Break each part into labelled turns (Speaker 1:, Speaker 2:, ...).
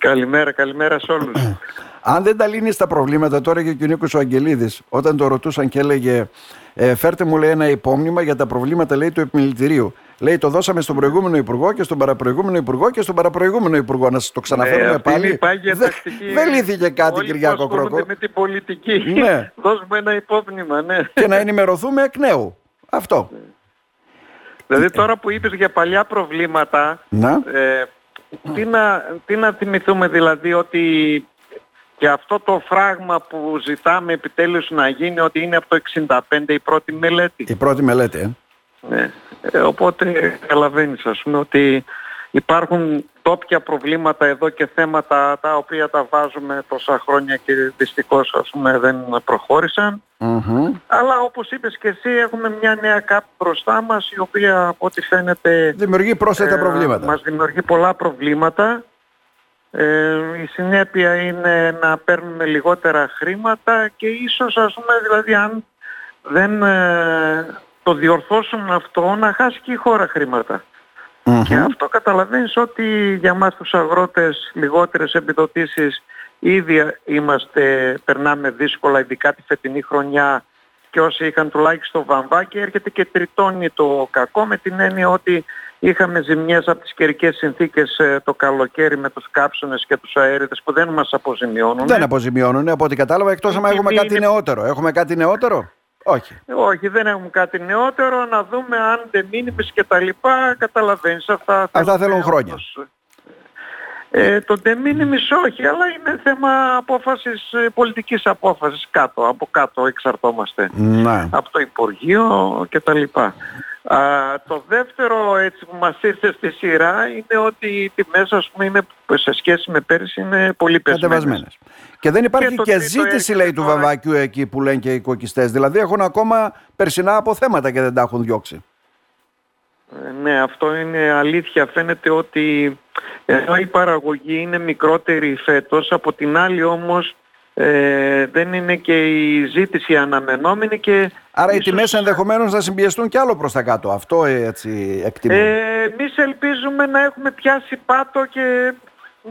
Speaker 1: Καλημέρα, καλημέρα σε όλους.
Speaker 2: Αν δεν τα λύνεις τα προβλήματα, τώρα και ο Νίκος ο Αγγελίδης, όταν το ρωτούσαν και έλεγε ε, φέρτε μου λέει ένα υπόμνημα για τα προβλήματα λέει, του επιμελητηρίου. Λέει το δώσαμε στον προηγούμενο Υπουργό και στον παραπροηγούμενο Υπουργό και στον παραπροηγούμενο Υπουργό. Να σας το ξαναφέρουμε
Speaker 1: Ε,
Speaker 2: πάλι.
Speaker 1: πάγια
Speaker 2: Δεν
Speaker 1: τακτική.
Speaker 2: δεν λύθηκε κάτι,
Speaker 1: Όλοι
Speaker 2: Κυριάκο
Speaker 1: που ασχολούνται
Speaker 2: Κρόκο.
Speaker 1: με την πολιτική.
Speaker 2: Ναι.
Speaker 1: Δώσουμε ένα υπόμνημα, ναι.
Speaker 2: και να ενημερωθούμε εκ νέου. Αυτό.
Speaker 1: δηλαδή τώρα που είπες για παλιά προβλήματα,
Speaker 2: Να.
Speaker 1: ε, τι, να, τι να θυμηθούμε δηλαδή ότι και αυτό το φράγμα που ζητάμε επιτέλους να γίνει ότι είναι από το 65 η πρώτη μελέτη.
Speaker 2: Η πρώτη μελέτη. Ε.
Speaker 1: Ναι. Ε, οπότε καταλαβαίνεις ας πούμε ότι υπάρχουν τόπια προβλήματα εδώ και θέματα τα οποία τα βάζουμε τόσα χρόνια και δυστυχώς ας πούμε δεν προχώρησαν.
Speaker 2: Μμμ.
Speaker 1: Αλλά όπως είπες και εσύ έχουμε μια νέα ΚΑΠ μπροστά μας η οποία από ό,τι φαίνεται
Speaker 2: Δημιουργεί πρόσθετα
Speaker 1: ε,
Speaker 2: προβλήματα.
Speaker 1: μας δημιουργεί πολλά προβλήματα. Ε, η συνέπεια είναι να παίρνουμε λιγότερα χρήματα και ίσως ας πούμε δηλαδή αν δεν ε, το διορθώσουν αυτό να χάσει και η χώρα χρήματα.
Speaker 2: Μμμ.
Speaker 1: Και αυτό καταλαβαίνεις ότι για μας τους αγρότες λιγότερες επιδοτήσεις ήδη είμαστε, περνάμε δύσκολα ειδικά τη φετινή χρονιά και όσοι είχαν τουλάχιστον βαμβάκι έρχεται και τριτώνει το κακό με την έννοια ότι είχαμε ζημιές από τις καιρικές συνθήκες ε, το καλοκαίρι με τους κάψονες και τους αέριδες που δεν μας αποζημιώνουν.
Speaker 2: Δεν αποζημιώνουν από ό,τι κατάλαβα εκτός άμα
Speaker 1: Η
Speaker 2: έχουμε
Speaker 1: τιμή
Speaker 2: κάτι
Speaker 1: είναι-
Speaker 2: νεότερο. Έχουμε κάτι νεότερο; Όχι.
Speaker 1: Όχι, δεν έχουμε κάτι νεότερο. Να δούμε αν δεν μήνυμες και τα λοιπά. Καταλαβαίνεις αυτά.
Speaker 2: Αυτά θέλουν χρόνια.
Speaker 1: όπως- Ε, το de minimis όχι, αλλά είναι θέμα απόφασης, ε, πολιτικής απόφασης κάτω, από κάτω εξαρτόμαστε.
Speaker 2: Να.
Speaker 1: Από το Υπουργείο και τα λοιπά. Α, το δεύτερο έτσι που μας ήρθε στη σειρά είναι ότι οι τιμές ας πούμε είναι, σε σχέση με πέρυσι είναι πολύ πεσμένες.
Speaker 2: Κατεβασμένες. Και δεν υπάρχει
Speaker 1: Και
Speaker 2: και,
Speaker 1: το τρίτο
Speaker 2: ζήτηση
Speaker 1: έρχεται
Speaker 2: λέει του
Speaker 1: τώρα-
Speaker 2: βαμβακιού εκεί που λένε και οι κοκκιστές. Δηλαδή έχουν ακόμα περσινά αποθέματα και δεν τα έχουν διώξει.
Speaker 1: Ε, Ναι, αυτό είναι αλήθεια. Φαίνεται ότι ενώ η παραγωγή είναι μικρότερη φέτος, από την άλλη όμως ε, δεν είναι και η ζήτηση αναμενόμενη και
Speaker 2: Άρα οι
Speaker 1: ίσως-
Speaker 2: τιμές ενδεχομένως να συμπιεστούν κι άλλο προς τα κάτω. Αυτό ε, έτσι εκτιμώ.
Speaker 1: Ε, εμείς ελπίζουμε να έχουμε πιάσει πάτο και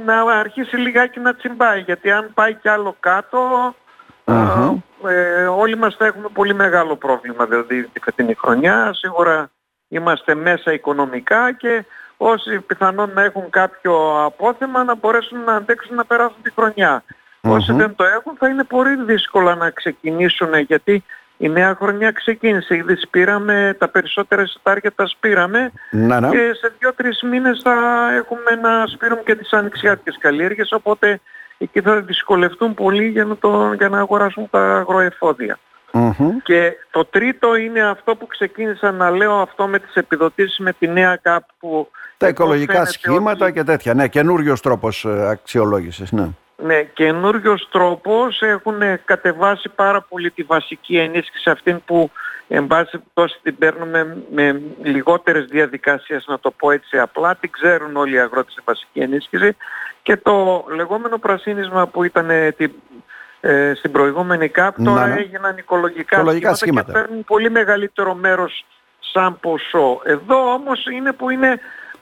Speaker 1: να αρχίσει λιγάκι να τσιμπάει γιατί αν πάει κι άλλο κάτω
Speaker 2: Αχα.
Speaker 1: ε, όλοι μας θα έχουμε πολύ μεγάλο πρόβλημα δηλαδή τη φετινή χρονιά σίγουρα είμαστε μέσα οικονομικά και όσοι πιθανόν να έχουν κάποιο απόθεμα να μπορέσουν να αντέξουν να περάσουν τη χρονιά όσοι
Speaker 2: Μμμ.
Speaker 1: δεν το έχουν θα είναι πολύ δύσκολα να ξεκινήσουν γιατί η νέα χρονιά ξεκίνησε ήδη σπήραμε τα περισσότερα σιτάρια τα σπήραμε
Speaker 2: Να, να.
Speaker 1: και σε δύο-τρεις μήνες θα έχουμε να σπείρουμε και τις ανοιξιάτικες καλλιέργειες, οπότε εκεί θα δυσκολευτούν πολύ για να, το, για να αγοράσουν τα αγροεφόδια.
Speaker 2: Μμμ.
Speaker 1: Και το τρίτο είναι αυτό που ξεκίνησα να λέω αυτό με τις επιδοτήσεις με τη νέα ΚΑΠ που
Speaker 2: Τα
Speaker 1: εδώ
Speaker 2: οικολογικά
Speaker 1: φαίνεται
Speaker 2: σχήματα
Speaker 1: ότι-
Speaker 2: και τέτοια. Ναι, καινούριος τρόπος ε, αξιολόγησης. Ναι.
Speaker 1: Ναι, καινούριος τρόπος έχουν κατεβάσει πάρα πολύ τη βασική ενίσχυση αυτήν που εν πάση περιπτώσει την παίρνουμε με λιγότερες διαδικασίες να το πω έτσι απλά, την ξέρουν όλοι οι αγρότες τη βασική ενίσχυση και το λεγόμενο πρασίνισμα που ήταν ε, την- ε, στην προηγούμενη ΚΑΠ
Speaker 2: Να,
Speaker 1: τώρα
Speaker 2: ναι.
Speaker 1: έγιναν οικολογικά,
Speaker 2: Οικολογικά
Speaker 1: σχήματα,
Speaker 2: σχήματα.
Speaker 1: και παίρνουν πολύ μεγαλύτερο μέρος σαν ποσό. Εδώ όμως είναι που είναι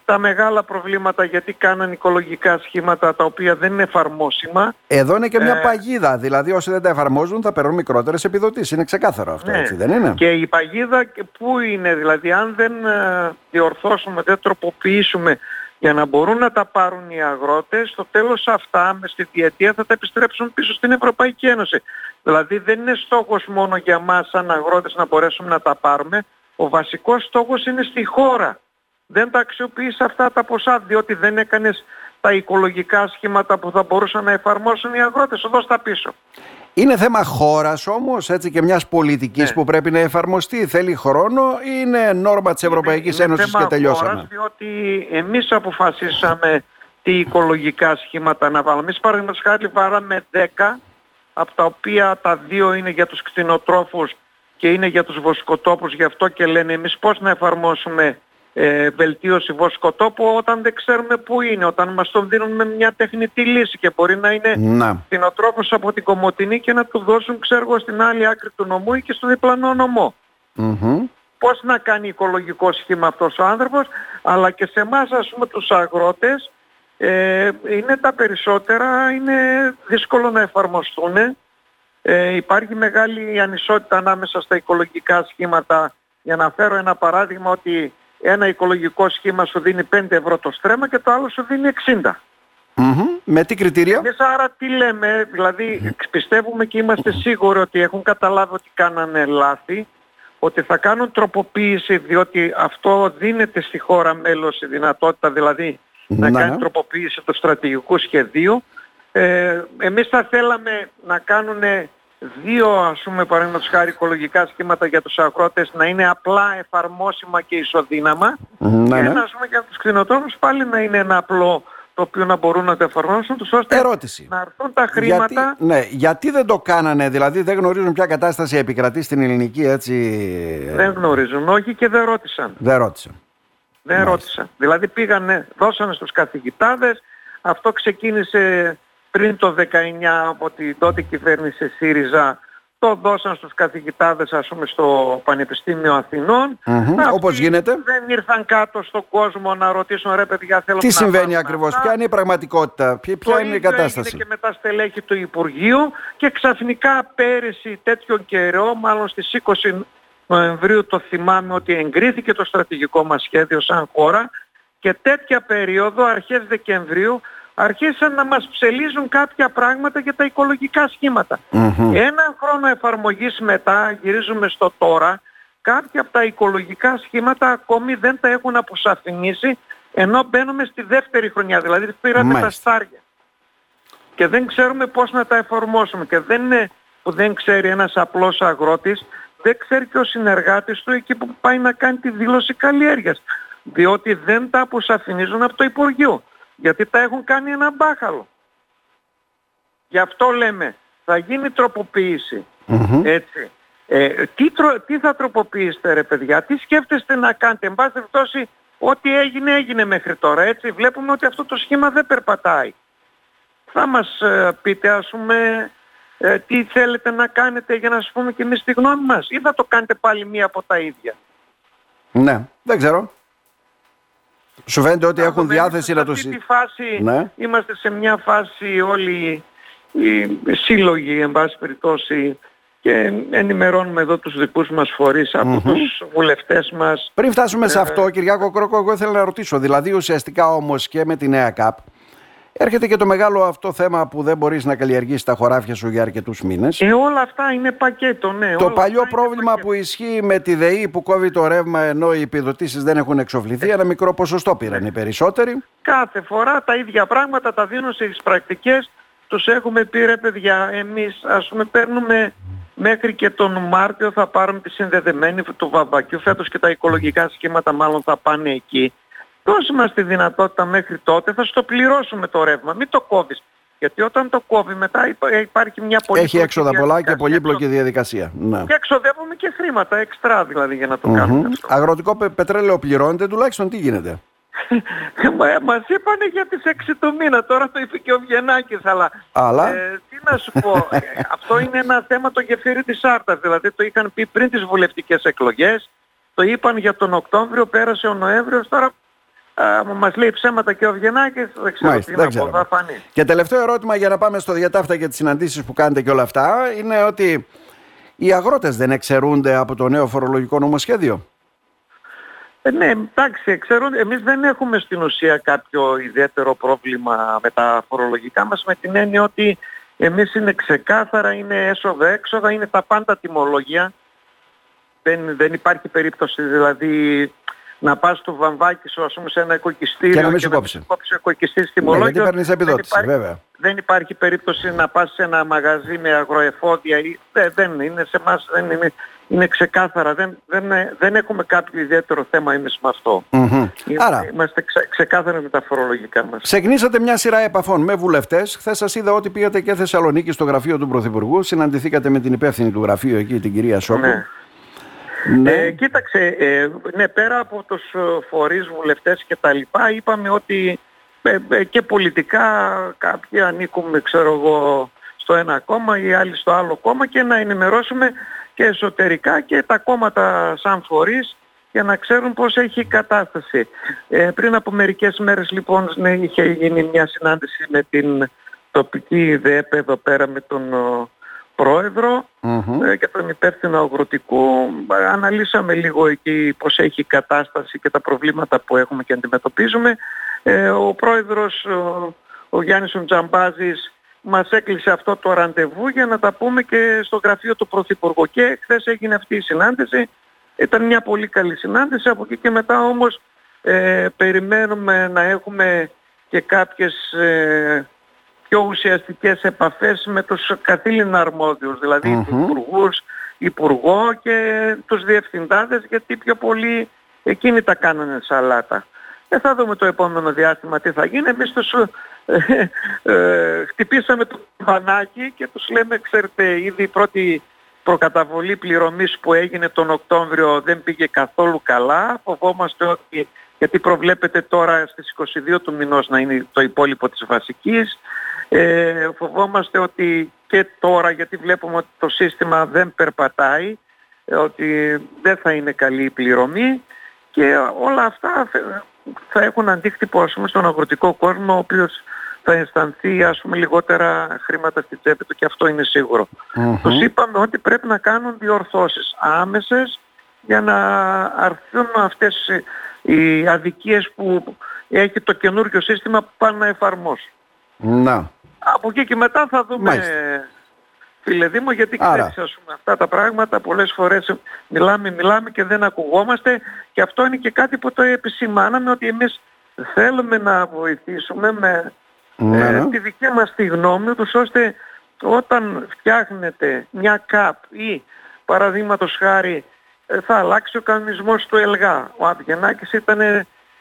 Speaker 1: τα μεγάλα προβλήματα γιατί κάναν οικολογικά σχήματα τα οποία δεν είναι εφαρμόσιμα.
Speaker 2: Εδώ είναι και μια
Speaker 1: Ε,
Speaker 2: παγίδα. Δηλαδή όσοι δεν τα εφαρμόζουν θα παίρνουν μικρότερες επιδοτήσεις. Είναι ξεκάθαρο αυτό,
Speaker 1: Ναι.
Speaker 2: έτσι δεν είναι;
Speaker 1: Και η παγίδα και πού είναι, δηλαδή αν δεν ε, διορθώσουμε, δεν τροποποιήσουμε για να μπορούν να τα πάρουν οι αγρότες, στο τέλος αυτά μες στη διετία θα τα επιστρέψουν πίσω στην Ευρωπαϊκή Ένωση. Δηλαδή δεν είναι στόχος μόνο για μας σαν αγρότες να μπορέσουμε να τα πάρουμε, ο βασικός στόχος είναι στη χώρα. Δεν τα αξιοποιείς αυτά τα ποσά διότι δεν έκανες τα οικολογικά σχήματα που θα μπορούσαν να εφαρμόσουν οι αγρότες εδώ στα πίσω.
Speaker 2: Είναι θέμα χώρας όμως, έτσι και μιας πολιτικής
Speaker 1: Ναι.
Speaker 2: που πρέπει να εφαρμοστεί. Θέλει χρόνο ή είναι νόρμα της Ευρωπαϊκής
Speaker 1: Είναι
Speaker 2: Ένωσης
Speaker 1: θέμα
Speaker 2: και τελειώσαμε.
Speaker 1: χώρας, διότι εμείς αποφασίσαμε τι οικολογικά σχήματα να βάλουμε. Εμείς παραδείγματος χάρη βάλαμε 10, από τα οποία τα δύο είναι για τους κτηνοτρόφους και είναι για τους βοσκοτόπους. Γι' αυτό και λένε εμείς πώς να εφαρμόσουμε ε, βελτίωση βοσκοτόπου όταν δεν ξέρουμε πού είναι, όταν μας τον δίνουν με μια τεχνητή λύση και μπορεί να είναι
Speaker 2: Να.
Speaker 1: κτηνοτρόφος από την Κομωτινή και να του δώσουν ξέρω εγώ στην άλλη άκρη του νομού ή και στο διπλανό νομό
Speaker 2: Μμμ.
Speaker 1: πώς να κάνει οικολογικό σχήμα αυτός ο άνθρωπος, αλλά και σε εμάς ας πούμε τους αγρότες ε, είναι τα περισσότερα, είναι δύσκολο να εφαρμοστούν. Ε, υπάρχει μεγάλη ανισότητα ανάμεσα στα οικολογικά σχήματα. Για να φέρω ένα παράδειγμα ότι ένα οικολογικό σχήμα σου δίνει 5 ευρώ το στρέμμα και το άλλο σου δίνει 60.
Speaker 2: Με τι κριτήρια;
Speaker 1: Εμείς άρα τι λέμε, δηλαδή πιστεύουμε και είμαστε σίγουροι ότι έχουν καταλάβει ότι κάνανε λάθη, ότι θα κάνουν τροποποίηση διότι αυτό δίνεται στη χώρα μέλος η δυνατότητα δηλαδή να κάνει ναι. τροποποίηση του στρατηγικού σχεδίου. Ε, εμείς θα θέλαμε να κάνουν δύο ας πούμε παραδείγματος χάρη οικολογικά σχήματα για τους αγρότες να είναι απλά εφαρμόσιμα και ισοδύναμα ναι, και ένα ας πούμε για τους κτηνοτρόφους πάλι να είναι ένα απλό το οποίο να μπορούν να το εφαρμόσουν τους ώστε
Speaker 2: Ερώτηση.
Speaker 1: να έρθουν τα χρήματα.
Speaker 2: Γιατί, ναι, γιατί δεν το κάνανε, δηλαδή δεν γνωρίζουν ποια κατάσταση επικρατεί στην ελληνική έτσι...
Speaker 1: Δεν γνωρίζουν, όχι και δεν ρώτησαν.
Speaker 2: Δεν ρώτησαν.
Speaker 1: Δεν ρώτησαν. Δηλαδή πήγανε, δώσανε στους καθηγητάδες, αυτό ξεκίνησε πριν το 19 από την τότε κυβέρνηση ΣΥΡΙΖΑ το δώσαν στους καθηγητάδες ας πούμε στο Πανεπιστήμιο Αθηνών.
Speaker 2: όπως γίνεται.
Speaker 1: Δεν ήρθαν κάτω στον κόσμο να ρωτήσουν ρε παιδιά θέλω
Speaker 2: Τι συμβαίνει ακριβώς, ποια είναι η πραγματικότητα, ποια, ποια είναι η κατάσταση;
Speaker 1: και μετά στελέχη του Υπουργείου και ξαφνικά πέρυσι τέτοιο καιρό, μάλλον στις 20 Νοεμβρίου το θυμάμαι ότι εγκρίθηκε το στρατηγικό μας σχέδιο σαν χώρα και τέτοια περίοδο αρχές Δεκεμβρίου αρχίσαν να μας ψελίζουν κάποια πράγματα για τα οικολογικά Ένα χρόνο εφαρμογής μετά, γυρίζουμε στο τώρα, κάποια από τα οικολογικά σχήματα ακόμη δεν τα έχουν αποσαφηνίσει, ενώ μπαίνουμε στη δεύτερη χρονιά, δηλαδή πήραμε τα στάρια. Και δεν ξέρουμε πώς να τα εφαρμόσουμε. Και δεν είναι που δεν ξέρει ένας απλός αγρότης, δεν ξέρει και ο συνεργάτης του εκεί που πάει να κάνει τη δήλωση καλλιέργειας. Διότι δεν τα αποσαφηνίζουν από το Υπουργείο γιατί τα έχουν κάνει ένα μπάχαλο. Γι' αυτό λέμε, θα γίνει Έτσι. Ε, τι, τι θα τροποποιήσετε ρε παιδιά, τι σκέφτεστε να κάνετε. Εν πάση περιπτώσει, ό,τι έγινε έγινε μέχρι τώρα. Έτσι. Βλέπουμε ότι αυτό το σχήμα δεν περπατάει. Θα μας ε, πείτε ας πούμε ε, τι θέλετε να κάνετε για να σας πούμε και εμείς τη γνώμη μας ή θα το κάνετε πάλι μία από τα ίδια.
Speaker 2: Ναι, δεν ξέρω. Σου φαίνεται ότι έχουν διάθεση να το
Speaker 1: φάση ναι. Είμαστε σε μια φάση όλοι οι σύλλογοι, εν πάση περιπτώσει, και ενημερώνουμε εδώ τους δικούς μας φορείς από τους βουλευτές μας.
Speaker 2: Πριν φτάσουμε σε ε, αυτό, Κυριάκο Κρόκο, εγώ ήθελα να ρωτήσω. Δηλαδή, ουσιαστικά όμως και με τη νέα ΚΑΠ, Έρχεται και το μεγάλο αυτό θέμα που δεν μπορείς να καλλιεργήσεις τα χωράφια σου για αρκετούς μήνες.
Speaker 1: Ε, όλα αυτά είναι πακέτο, ναι.
Speaker 2: Το παλιό πρόβλημα που ισχύει με τη ΔΕΗ που κόβει το ρεύμα ενώ οι επιδοτήσεις δεν έχουν εξοφληθεί, ένα μικρό ποσοστό πήραν οι περισσότεροι.
Speaker 1: Κάθε φορά τα ίδια πράγματα τα δίνουν στις πρακτικές. Τους έχουμε πει ρε παιδιά, εμείς ας πούμε παίρνουμε μέχρι και τον Μάρτιο θα πάρουμε τη συνδεδεμένη του Βαμβακιού. Φέτος και τα οικολογικά σχήματα μάλλον θα πάνε εκεί. Δώσε μας τη δυνατότητα μέχρι τότε, θα στο πληρώσουμε το ρεύμα, μην το κόβεις. Γιατί όταν το κόβει μετά υπάρχει μια πολύ
Speaker 2: Έχει έξοδα πολλά και πολύπλοκη διαδικασία. Ναι.
Speaker 1: Και εξοδεύουμε και χρήματα, εξτρά δηλαδή για να το κάνουμε αυτό.
Speaker 2: Αγροτικό πετρέλαιο πληρώνεται, τουλάχιστον τι γίνεται;
Speaker 1: Μας είπανε για τις 6 του μήνα, τώρα το είπε και ο Βιενάκης, αλλά,
Speaker 2: αλλά...
Speaker 1: Ε, τι να σου πω, ε, αυτό είναι ένα θέμα το γεφύρι της Άρτας, δηλαδή το είχαν πει πριν τις βουλευτικές εκλογές, το είπαν για τον Οκτώβριο, πέρασε ο Νοέμβριος, τώρα μα μας λέει ψέματα και ο Βιενάκης, δεν ξέρω Μάλιστα, τι δεν να πω, φανεί.
Speaker 2: Και τελευταίο ερώτημα για να πάμε στο διατάφτα και τις συναντήσεις που κάνετε και όλα αυτά, είναι ότι οι αγρότες δεν εξαιρούνται από το νέο φορολογικό νομοσχέδιο;
Speaker 1: Ε, ναι, εντάξει, εξαιρούνται. Εμείς δεν έχουμε στην ουσία κάποιο ιδιαίτερο πρόβλημα με τα φορολογικά μας, με την έννοια ότι εμείς είναι ξεκάθαρα, είναι έσοδα-έξοδα, είναι τα πάντα τιμολόγια. Δεν, δεν υπάρχει περίπτωση δηλαδή να πας στο βαμβάκι σου, ας πούμε, σε ένα οικοκυστήριο
Speaker 2: και να μην σου κόψει.
Speaker 1: κόψει ο οικοκυστής τιμολόγιο. Ναι,
Speaker 2: γιατί παίρνεις επιδότηση,
Speaker 1: δεν υπάρχει,
Speaker 2: βέβαια.
Speaker 1: Δεν υπάρχει περίπτωση να πας σε ένα μαγαζί με αγροεφόδια. Ή, δεν, δεν είναι σε εμάς, δεν είναι, είναι ξεκάθαρα. Δεν, δεν, δεν έχουμε κάποιο ιδιαίτερο θέμα εμείς με αυτό.
Speaker 2: Mm-hmm.
Speaker 1: Άρα, είμαστε ξε, ξεκάθαρα με τα φορολογικά μας.
Speaker 2: Ξεκινήσατε μια σειρά επαφών με βουλευτές. Χθες σας είδα ότι πήγατε και Θεσσαλονίκη στο γραφείο του Πρωθυπουργού. Συναντηθήκατε με την υπεύθυνη του γραφείου εκεί, την κυρία Σόκου. Ναι.
Speaker 1: Ναι. Ε, κοίταξε, ε, ναι, πέρα από τους ε, φορείς βουλευτές και τα λοιπά, είπαμε ότι ε, ε, και πολιτικά κάποιοι ανήκουμε, ξέρω εγώ, στο ένα κόμμα ή άλλοι στο άλλο κόμμα και να ενημερώσουμε και εσωτερικά και τα κόμματα σαν φορείς για να ξέρουν πώς έχει η κατάσταση. Ε, πριν από μερικές μέρες λοιπόν ναι, είχε γίνει μια συνάντηση με την τοπική ΔΕΠ εδώ πέρα με τον προεδρο ε, και τον υπεύθυνο αγροτικού. Αναλύσαμε λίγο εκεί πώς έχει η κατάσταση και τα προβλήματα που έχουμε και αντιμετωπίζουμε. Ε, ο πρόεδρος, ο, ο Γιάννης Τζαμπάζης, μας έκλεισε αυτό το ραντεβού για να τα πούμε και στο γραφείο του Πρωθυπουργού. Και χθες έγινε αυτή η συνάντηση. Ήταν μια πολύ καλή συνάντηση. Από εκεί και μετά όμως ε, περιμένουμε να έχουμε και κάποιες ε, πιο ουσιαστικές επαφές με τους καθήλυνα αρμόδιους, δηλαδή mm-hmm. υπουργούς, υπουργό και τους διευθυντάδες γιατί πιο πολύ εκείνοι τα κάνανε σαλάτα. Και θα δούμε το επόμενο διάστημα τι θα γίνει. Εμείς τους ε, ε, χτυπήσαμε το μπανάκι και τους λέμε, ξέρετε, ήδη η πρώτη προκαταβολή πληρωμής που έγινε τον Οκτώβριο δεν πήγε καθόλου καλά. Φοβόμαστε ότι, γιατί προβλέπεται τώρα στις 22 του μηνός να είναι το υπόλοιπο της βασικής, ε, φοβόμαστε ότι και τώρα, γιατί βλέπουμε ότι το σύστημα δεν περπατάει, ότι δεν θα είναι καλή η πληρωμή και όλα αυτά θα έχουν αντίκτυπο ας πούμε, στον αγροτικό κόσμο ο οποίος θα αισθανθεί ας πούμε λιγότερα χρήματα στη τσέπη του και αυτό είναι σίγουρο. Mm-hmm. Τους είπαμε ότι πρέπει να κάνουν διορθώσεις άμεσες για να αρθούν αυτές οι αδικίες που έχει το καινούργιο σύστημα που πάνε να εφαρμόσουν.
Speaker 2: Να.
Speaker 1: Από εκεί και μετά θα δούμε φίλε Δήμο γιατί ξέρεις ας πούμε αυτά τα πράγματα πολλές φορές μιλάμε μιλάμε και δεν ακουγόμαστε και αυτό είναι και κάτι που το επισημάναμε ότι εμείς θέλουμε να βοηθήσουμε με ναι, ε, ναι. τη δική μας τη γνώμη τους ώστε όταν φτιάχνετε μια ΚΑΠ ή παραδείγματος χάρη ε, θα αλλάξει ο κανονισμός του ΕΛΓΑ. Ο Αβγενάκης ήταν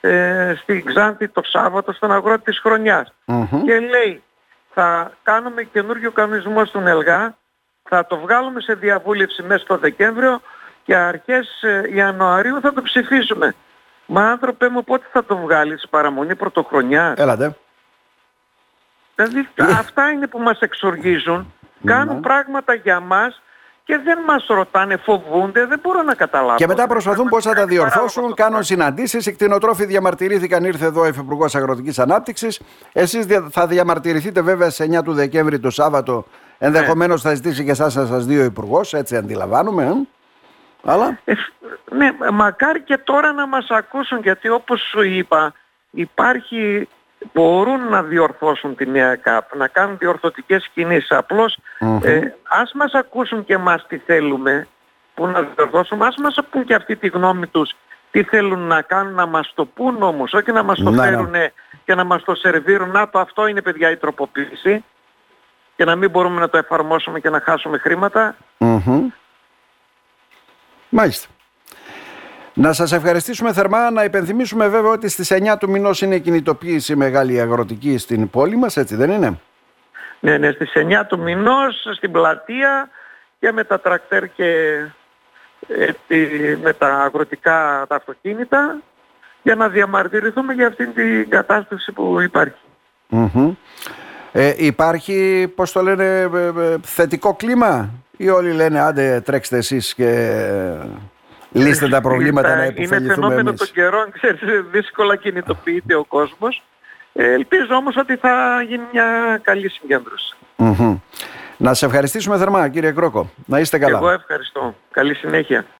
Speaker 1: ε, στην Ξάνθη το Σάββατο στον αγρότη της χρονιας και λέει θα κάνουμε καινούργιο κανονισμό στον ΕΛΓΑ, θα το βγάλουμε σε διαβούλευση μέσα στο Δεκέμβριο και αρχές ε, Ιανουαρίου θα το ψηφίσουμε. Μα άνθρωπε μου πότε θα το βγάλεις παραμονή πρωτοχρονιά;
Speaker 2: Έλατε.
Speaker 1: Δηλαδή αυτά είναι που μας εξοργίζουν. Κάνουν ναι. πράγματα για μας και δεν μας ρωτάνε, φοβούνται, δεν μπορώ να καταλάβω.
Speaker 2: Και μετά προσπαθούν πώς θα τα διορθώσουν, κάνουν συναντήσεις, οι κτηνοτρόφοι διαμαρτυρήθηκαν, ήρθε εδώ ο Υφυπουργός Αγροτικής Ανάπτυξης. Εσείς θα διαμαρτυρηθείτε βέβαια σε 9 του Δεκέμβρη το Σάββατο, ενδεχομένως θα ζητήσει και εσάς να σας δει ο Υπουργός, έτσι αντιλαμβάνουμε. Ε; Αλλά...
Speaker 1: Ε, ναι, μακάρι και τώρα να μας ακούσουν, γιατί όπως σου είπα, υπάρχει μπορούν να διορθώσουν τη νέα ΚΑΠ, να κάνουν διορθωτικές κινήσεις. ε, ας μας ακούσουν και εμάς τι θέλουμε, που να διορθώσουμε, ας μας πούν και αυτή τη γνώμη τους τι θέλουν να κάνουν, να μας το πούν όμως, όχι να μας το ναι, ναι. φέρουν και να μας το σερβίρουν. Να το αυτό είναι παιδιά η τροποποίηση και να μην μπορούμε να το εφαρμόσουμε και να χάσουμε χρήματα.
Speaker 2: Μάλιστα. Να σας ευχαριστήσουμε θερμά, να υπενθυμίσουμε βέβαια ότι στις 9 του μηνός είναι η κινητοποίηση μεγάλη αγροτική στην πόλη μας, έτσι δεν είναι;
Speaker 1: Ναι, ναι, στις 9 του μηνός στην πλατεία και με τα τρακτέρ και ε, με τα αγροτικά τα αυτοκίνητα για να διαμαρτυρηθούμε για αυτήν την κατάσταση που υπάρχει.
Speaker 2: Ε, υπάρχει, πώς το λένε, ε, ε, θετικό κλίμα ή όλοι λένε άντε τρέξτε εσείς και λύστε τα προβλήματα να
Speaker 1: υποφεληθούμε Είναι φαινόμενο των καιρών, ξέρεις, δύσκολα κινητοποιείται ο κόσμος. Ε, ελπίζω όμως ότι θα γίνει μια καλή
Speaker 2: Να σε ευχαριστήσουμε θερμά κύριε Κρόκο. Να είστε καλά.
Speaker 1: Εγώ ευχαριστώ. Καλή συνέχεια.